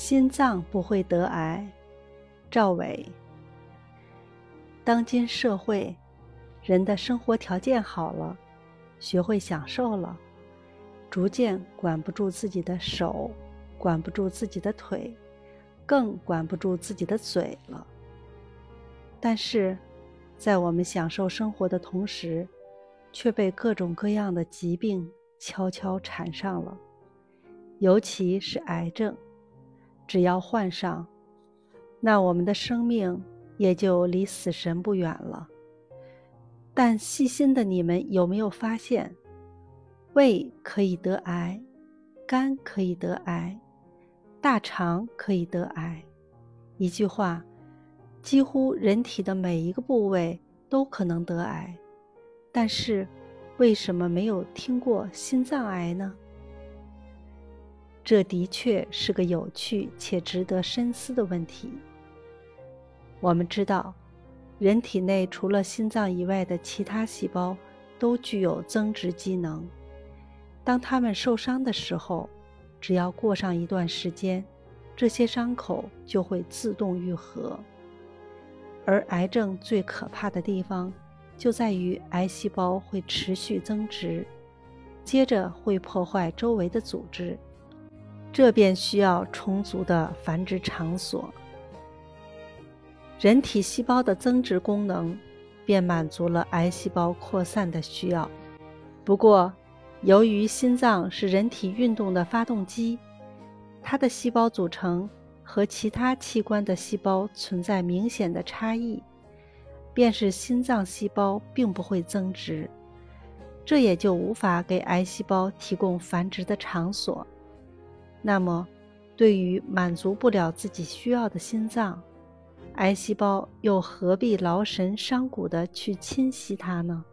心脏不会得癌，赵伟。当今社会，人的生活条件好了，学会享受了，逐渐管不住自己的手，管不住自己的腿，更管不住自己的嘴了。但是，在我们享受生活的同时，却被各种各样的疾病悄悄缠上了，尤其是癌症。只要患上，那我们的生命也就离死神不远了。但细心的你们有没有发现，胃可以得癌，肝可以得癌，大肠可以得癌？一句话。几乎人体的每一个部位都可能得癌，但是为什么没有听过心脏癌呢？这的确是个有趣且值得深思的问题。我们知道，人体内除了心脏以外的其他细胞都具有增殖机能。当它们受伤的时候，只要过上一段时间，这些伤口就会自动愈合。而癌症最可怕的地方，就在于癌细胞会持续增殖，接着会破坏周围的组织，这便需要充足的繁殖场所。人体细胞的增殖功能，便满足了癌细胞扩散的需要。不过，由于心脏是人体运动的发动机，它的细胞组成。和其他器官的细胞存在明显的差异，便是心脏细胞并不会增殖，这也就无法给癌细胞提供繁殖的场所。那么，对于满足不了自己需要的心脏，癌细胞又何必劳神伤骨的去侵袭它呢？